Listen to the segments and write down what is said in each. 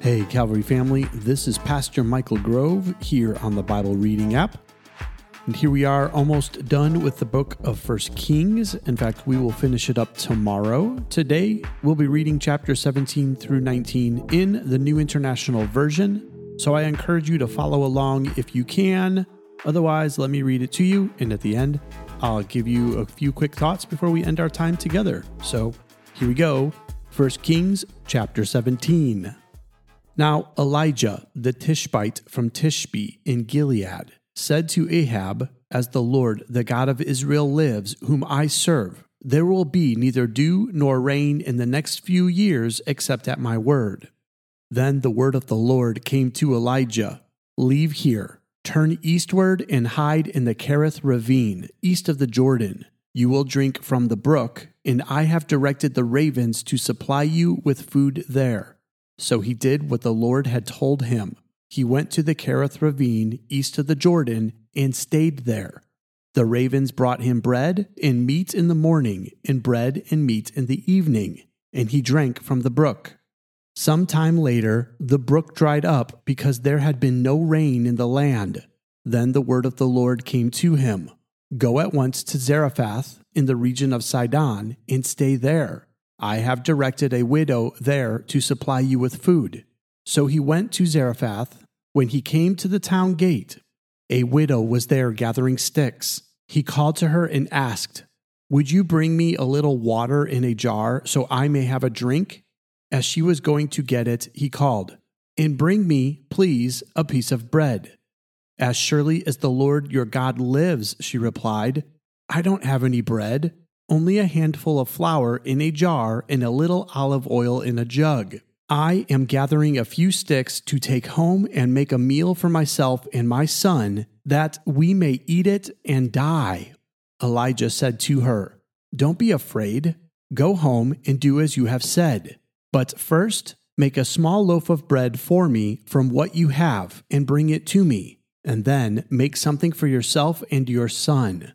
Hey, Calvary family, this is Pastor Michael Grove here on the Bible Reading app. And here we are almost done with the book of First Kings. In fact, we will finish it up tomorrow. Today, we'll be reading chapter 17 through 19 in the New International Version. So I encourage you to follow along if you can. Otherwise, let me read it to you, and at the end, I'll give you a few quick thoughts before we end our time together. So here we go. First Kings chapter 17. Now Elijah the Tishbite from Tishbe in Gilead said to Ahab, As the Lord, the God of Israel, lives, whom I serve, there will be neither dew nor rain in the next few years except at my word. Then the word of the Lord came to Elijah Leave here, turn eastward, and hide in the Kerith ravine, east of the Jordan. You will drink from the brook, and I have directed the ravens to supply you with food there. So he did what the Lord had told him. He went to the Kerith ravine east of the Jordan and stayed there. The ravens brought him bread and meat in the morning, and bread and meat in the evening, and he drank from the brook. Some time later, the brook dried up because there had been no rain in the land. Then the word of the Lord came to him Go at once to Zarephath in the region of Sidon and stay there. I have directed a widow there to supply you with food. So he went to Zarephath. When he came to the town gate, a widow was there gathering sticks. He called to her and asked, Would you bring me a little water in a jar so I may have a drink? As she was going to get it, he called, And bring me, please, a piece of bread. As surely as the Lord your God lives, she replied, I don't have any bread only a handful of flour in a jar and a little olive oil in a jug. I am gathering a few sticks to take home and make a meal for myself and my son, that we may eat it and die. Elijah said to her, Don't be afraid. Go home and do as you have said. But first, make a small loaf of bread for me from what you have and bring it to me. And then make something for yourself and your son.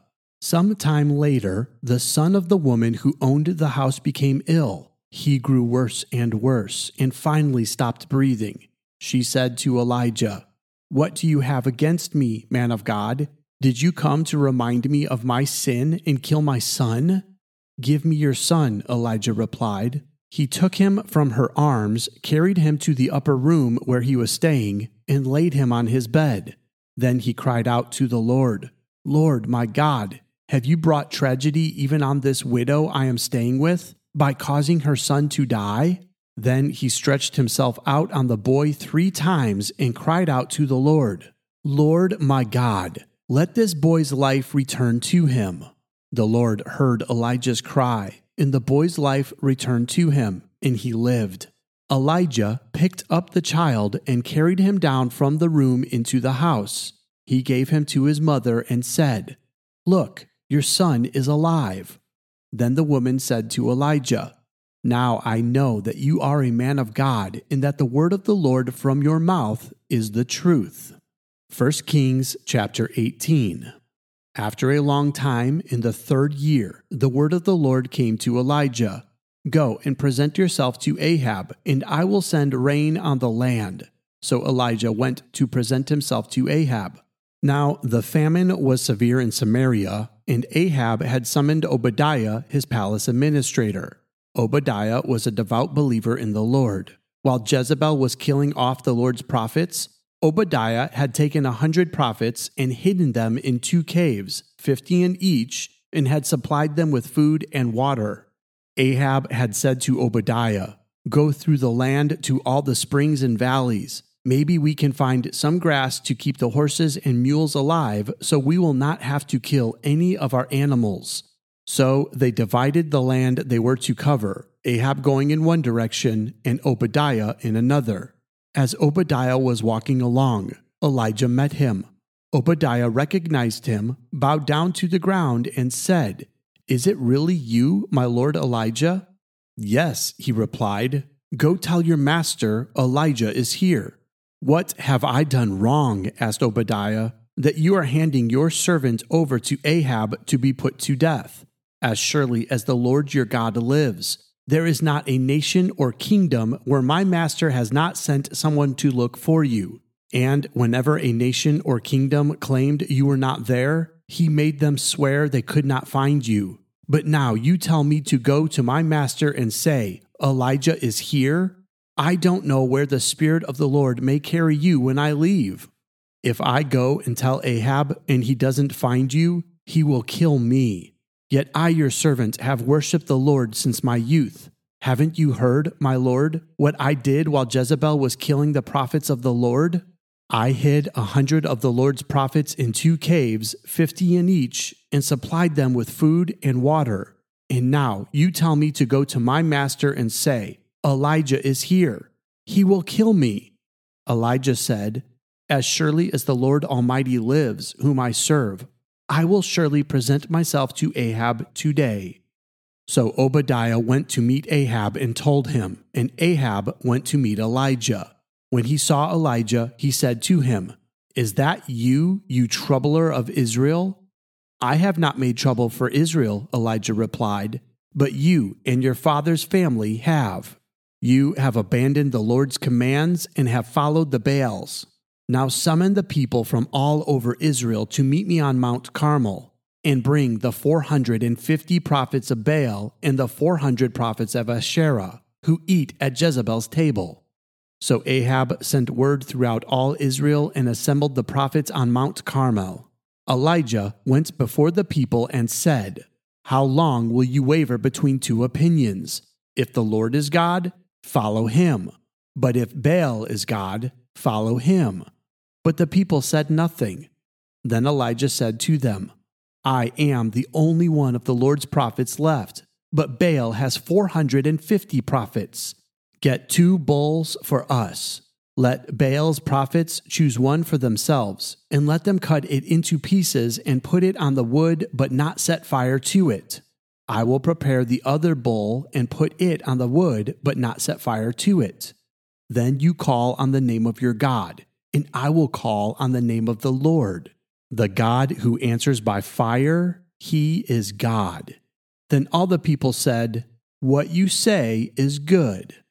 Some time later, the son of the woman who owned the house became ill. He grew worse and worse, and finally stopped breathing. She said to Elijah, What do you have against me, man of God? Did you come to remind me of my sin and kill my son? Give me your son, Elijah replied. He took him from her arms, carried him to the upper room where he was staying, and laid him on his bed. Then he cried out to the Lord, Lord, my God, have you brought tragedy even on this widow I am staying with by causing her son to die? Then he stretched himself out on the boy three times and cried out to the Lord, Lord, my God, let this boy's life return to him. The Lord heard Elijah's cry and the boy's life returned to him, and he lived. Elijah picked up the child and carried him down from the room into the house. He gave him to his mother and said, Look, your son is alive. Then the woman said to Elijah, Now I know that you are a man of God, and that the word of the Lord from your mouth is the truth. 1 Kings chapter 18. After a long time, in the third year, the word of the Lord came to Elijah Go and present yourself to Ahab, and I will send rain on the land. So Elijah went to present himself to Ahab. Now the famine was severe in Samaria, and Ahab had summoned Obadiah, his palace administrator. Obadiah was a devout believer in the Lord. While Jezebel was killing off the Lord's prophets, Obadiah had taken a hundred prophets and hidden them in two caves, fifty in each, and had supplied them with food and water. Ahab had said to Obadiah, Go through the land to all the springs and valleys. Maybe we can find some grass to keep the horses and mules alive so we will not have to kill any of our animals. So they divided the land they were to cover, Ahab going in one direction and Obadiah in another. As Obadiah was walking along, Elijah met him. Obadiah recognized him, bowed down to the ground, and said, Is it really you, my lord Elijah? Yes, he replied. Go tell your master Elijah is here. What have I done wrong? asked Obadiah, that you are handing your servant over to Ahab to be put to death. As surely as the Lord your God lives, there is not a nation or kingdom where my master has not sent someone to look for you. And whenever a nation or kingdom claimed you were not there, he made them swear they could not find you. But now you tell me to go to my master and say, Elijah is here? I don't know where the Spirit of the Lord may carry you when I leave. If I go and tell Ahab and he doesn't find you, he will kill me. Yet I, your servant, have worshipped the Lord since my youth. Haven't you heard, my Lord, what I did while Jezebel was killing the prophets of the Lord? I hid a hundred of the Lord's prophets in two caves, fifty in each, and supplied them with food and water. And now you tell me to go to my master and say, Elijah is here. He will kill me. Elijah said, As surely as the Lord Almighty lives, whom I serve, I will surely present myself to Ahab today. So Obadiah went to meet Ahab and told him, and Ahab went to meet Elijah. When he saw Elijah, he said to him, Is that you, you troubler of Israel? I have not made trouble for Israel, Elijah replied, but you and your father's family have. You have abandoned the Lord's commands and have followed the Baals. Now summon the people from all over Israel to meet me on Mount Carmel, and bring the 450 prophets of Baal and the 400 prophets of Asherah, who eat at Jezebel's table. So Ahab sent word throughout all Israel and assembled the prophets on Mount Carmel. Elijah went before the people and said, How long will you waver between two opinions? If the Lord is God, follow him. But if Baal is God, follow him. But the people said nothing. Then Elijah said to them, I am the only one of the Lord's prophets left, but Baal has 450 prophets. Get two bulls for us. Let Baal's prophets choose one for themselves, and let them cut it into pieces and put it on the wood, but not set fire to it. I will prepare the other bull and put it on the wood, but not set fire to it. Then you call on the name of your God, and I will call on the name of the Lord. The God who answers by fire, he is God. Then all the people said, What you say is good.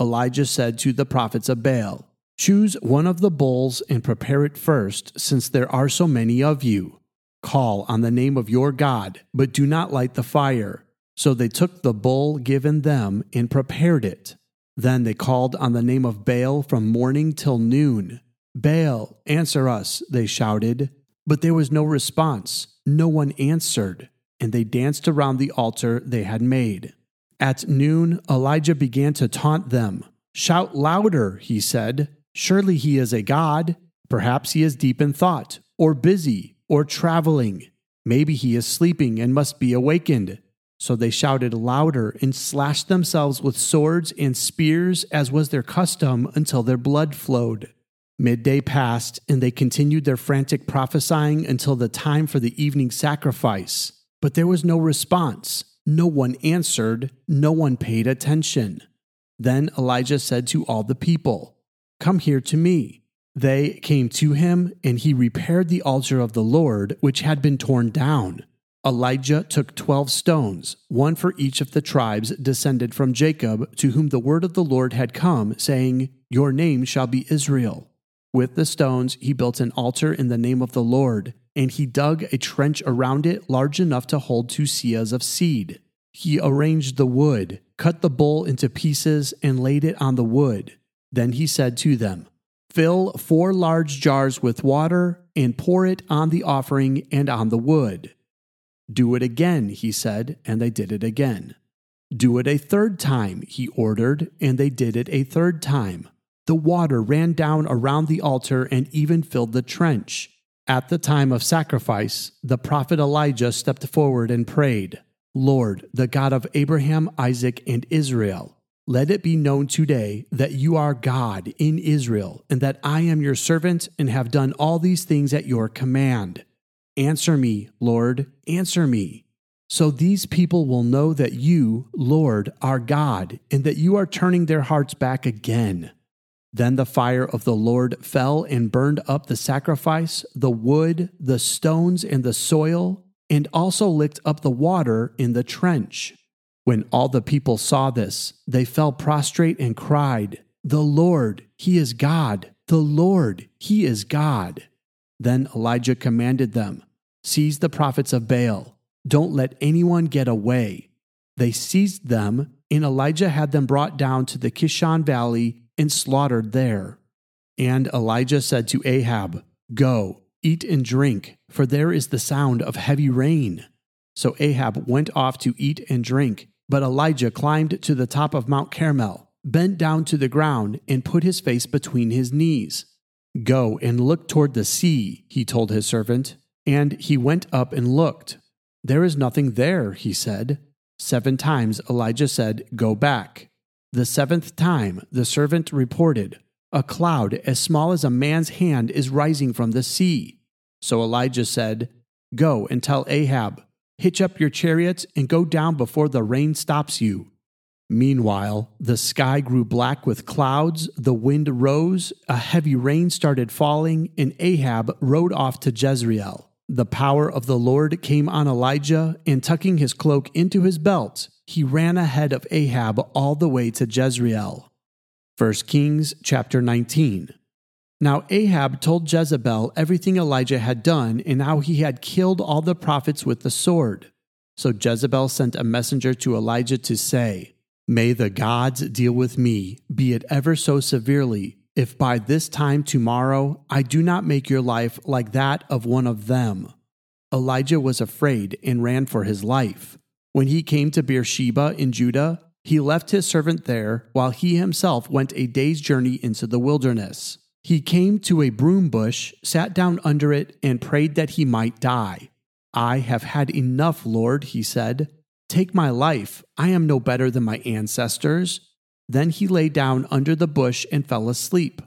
Elijah said to the prophets of Baal, Choose one of the bulls and prepare it first, since there are so many of you. Call on the name of your God, but do not light the fire. So they took the bull given them and prepared it. Then they called on the name of Baal from morning till noon. Baal, answer us, they shouted. But there was no response. No one answered. And they danced around the altar they had made. At noon, Elijah began to taunt them. Shout louder, he said. Surely he is a god. Perhaps he is deep in thought, or busy, or traveling. Maybe he is sleeping and must be awakened. So they shouted louder and slashed themselves with swords and spears, as was their custom, until their blood flowed. Midday passed, and they continued their frantic prophesying until the time for the evening sacrifice. But there was no response. No one answered, no one paid attention. Then Elijah said to all the people, Come here to me. They came to him, and he repaired the altar of the Lord, which had been torn down. Elijah took twelve stones, one for each of the tribes descended from Jacob, to whom the word of the Lord had come, saying, Your name shall be Israel. With the stones he built an altar in the name of the Lord and he dug a trench around it large enough to hold two seahs of seed. He arranged the wood, cut the bull into pieces, and laid it on the wood. Then he said to them, Fill four large jars with water and pour it on the offering and on the wood. Do it again, he said, and they did it again. Do it a third time, he ordered, and they did it a third time. The water ran down around the altar and even filled the trench. At the time of sacrifice, the prophet Elijah stepped forward and prayed, Lord, the God of Abraham, Isaac, and Israel, let it be known today that you are God in Israel, and that I am your servant and have done all these things at your command. Answer me, Lord, answer me. So these people will know that you, Lord, are God, and that you are turning their hearts back again. Then the fire of the Lord fell and burned up the sacrifice, the wood, the stones, and the soil and also licked up the water in the trench. When all the people saw this, they fell prostrate and cried, The Lord, He is God! The Lord, He is God! Then Elijah commanded them, Seize the prophets of Baal. Don't let anyone get away. They seized them, and Elijah had them brought down to the Kishon Valley and slaughtered there. And Elijah said to Ahab, Go, Eat and drink, for there is the sound of heavy rain. So Ahab went off to eat and drink, but Elijah climbed to the top of Mount Carmel, bent down to the ground, and put his face between his knees. Go and look toward the sea, he told his servant. And he went up and looked. There is nothing there, he said. Seven times Elijah said, Go back. The seventh time the servant reported, A cloud as small as a man's hand is rising from the sea. So Elijah said, Go and tell Ahab, hitch up your chariots and go down before the rain stops you. Meanwhile, the sky grew black with clouds, the wind rose, a heavy rain started falling, and Ahab rode off to Jezreel. The power of the Lord came on Elijah, and tucking his cloak into his belt, he ran ahead of Ahab all the way to Jezreel. 1 Kings chapter 19. Now Ahab told Jezebel everything Elijah had done and how he had killed all the prophets with the sword. So Jezebel sent a messenger to Elijah to say, May the gods deal with me, be it ever so severely, if by this time tomorrow I do not make your life like that of one of them. Elijah was afraid and ran for his life. When he came to Beersheba in Judah, he left his servant there while he himself went a day's journey into the wilderness. He came to a broom bush, sat down under it, and prayed that he might die. I have had enough, Lord, he said. Take my life. I am no better than my ancestors. Then he lay down under the bush and fell asleep.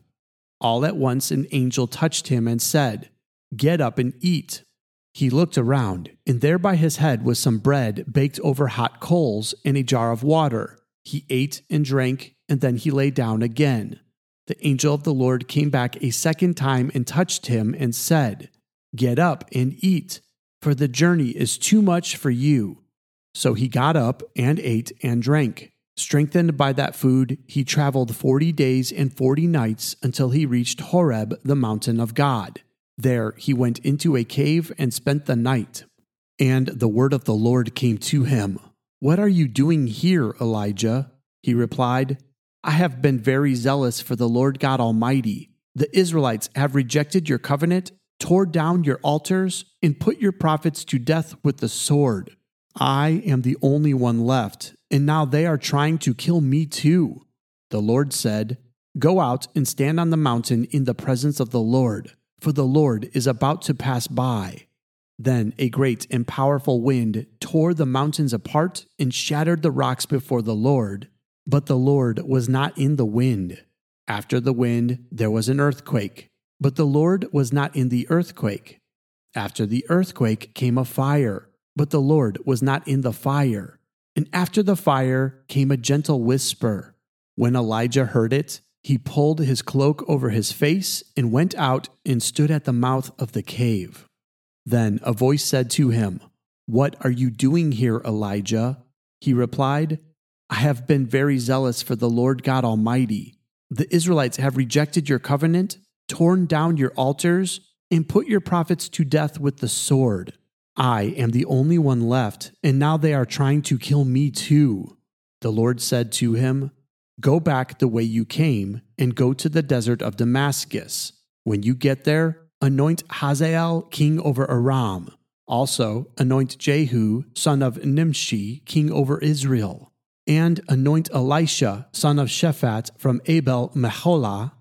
All at once an angel touched him and said, Get up and eat. He looked around, and there by his head was some bread baked over hot coals and a jar of water. He ate and drank, and then he lay down again the angel of the Lord came back a second time and touched him and said, Get up and eat, for the journey is too much for you. So he got up and ate and drank. Strengthened by that food, he traveled forty days and forty nights until he reached Horeb, the mountain of God. There he went into a cave and spent the night. And the word of the Lord came to him What are you doing here, Elijah? He replied, I have been very zealous for the Lord God Almighty. The Israelites have rejected your covenant, tore down your altars, and put your prophets to death with the sword. I am the only one left, and now they are trying to kill me too. The Lord said, Go out and stand on the mountain in the presence of the Lord, for the Lord is about to pass by. Then a great and powerful wind tore the mountains apart and shattered the rocks before the Lord but the Lord was not in the wind. After the wind, there was an earthquake, but the Lord was not in the earthquake. After the earthquake came a fire, but the Lord was not in the fire. And after the fire came a gentle whisper. When Elijah heard it, he pulled his cloak over his face and went out and stood at the mouth of the cave. Then a voice said to him, What are you doing here, Elijah? He replied, I have been very zealous for the Lord God Almighty. The Israelites have rejected your covenant, torn down your altars, and put your prophets to death with the sword. I am the only one left, and now they are trying to kill me too. The Lord said to him, Go back the way you came, and go to the desert of Damascus. When you get there, anoint Hazael king over Aram. Also, anoint Jehu, son of Nimshi, king over Israel and anoint Elisha, son of Shaphat from Abel Meholah,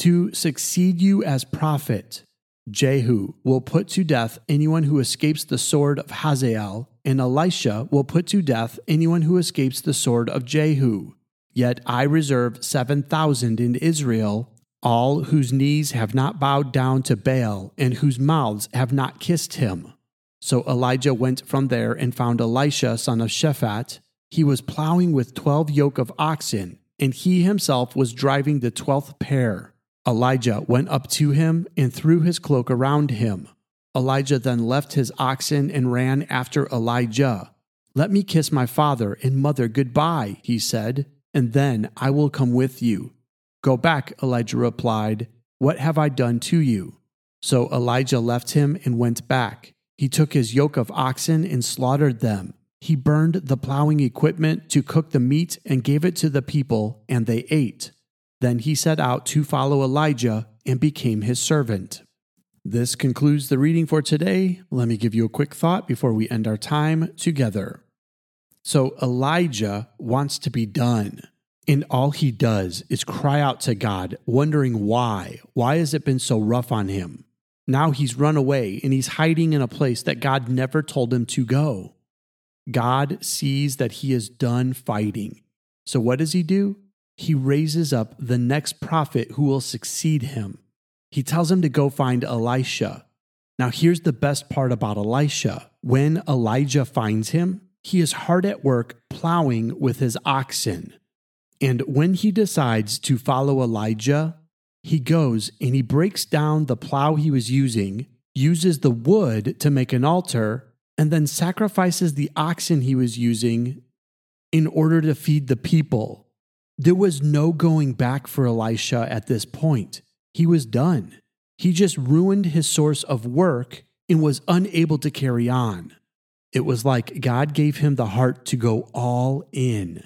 to succeed you as prophet. Jehu will put to death anyone who escapes the sword of Hazael, and Elisha will put to death anyone who escapes the sword of Jehu. Yet I reserve 7,000 in Israel, all whose knees have not bowed down to Baal and whose mouths have not kissed him. So Elijah went from there and found Elisha, son of Shaphat. He was plowing with twelve yoke of oxen, and he himself was driving the twelfth pair. Elijah went up to him and threw his cloak around him. Elisha then left his oxen and ran after Elijah. Let me kiss my father and mother goodbye, he said, and then I will come with you. Go back, Elijah replied. What have I done to you? So Elisha left him and went back. He took his yoke of oxen and slaughtered them. He burned the plowing equipment to cook the meat and gave it to the people, and they ate. Then he set out to follow Elijah and became his servant. This concludes the reading for today. Let me give you a quick thought before we end our time together. So, Elijah wants to be done. And all he does is cry out to God, wondering why. Why has it been so rough on him? Now he's run away and he's hiding in a place that God never told him to go. God sees that he is done fighting. So what does he do? He raises up the next prophet who will succeed him. He tells him to go find Elisha. Now, here's the best part about Elisha. When Elijah finds him, he is hard at work plowing with his oxen. And when he decides to follow Elijah, he goes and he breaks down the plow he was using, uses the wood to make an altar, and then sacrifices the oxen he was using in order to feed the people. There was no going back for Elisha at this point. He was done. He just ruined his source of work and was unable to carry on. It was like God gave him the heart to go all in.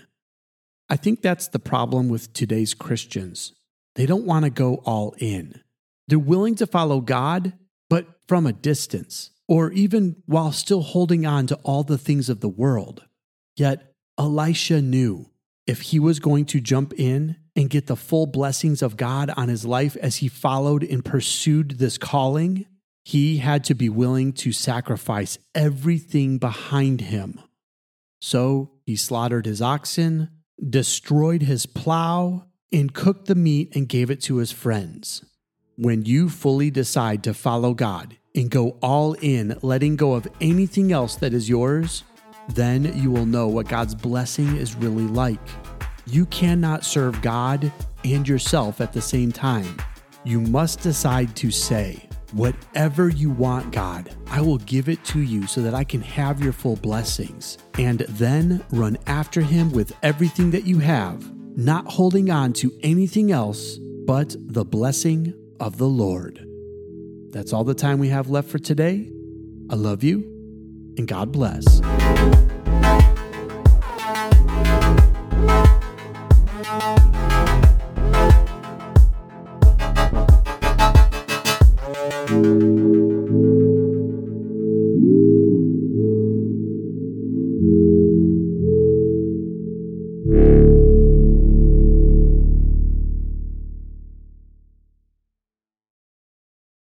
I think that's the problem with today's Christians. They don't want to go all in. They're willing to follow God, but from a distance, or even while still holding on to all the things of the world. Yet Elisha knew if he was going to jump in and get the full blessings of God on his life as he followed and pursued this calling, he had to be willing to sacrifice everything behind him. So he slaughtered his oxen, destroyed his plow, and cooked the meat and gave it to his friends. When you fully decide to follow God and go all in, letting go of anything else that is yours, then you will know what God's blessing is really like. You cannot serve God and yourself at the same time. You must decide to say, Whatever you want, God, I will give it to you so that I can have your full blessings. And then run after Him with everything that you have, not holding on to anything else but the blessing of the Lord. That's all the time we have left for today. I love you, and God bless.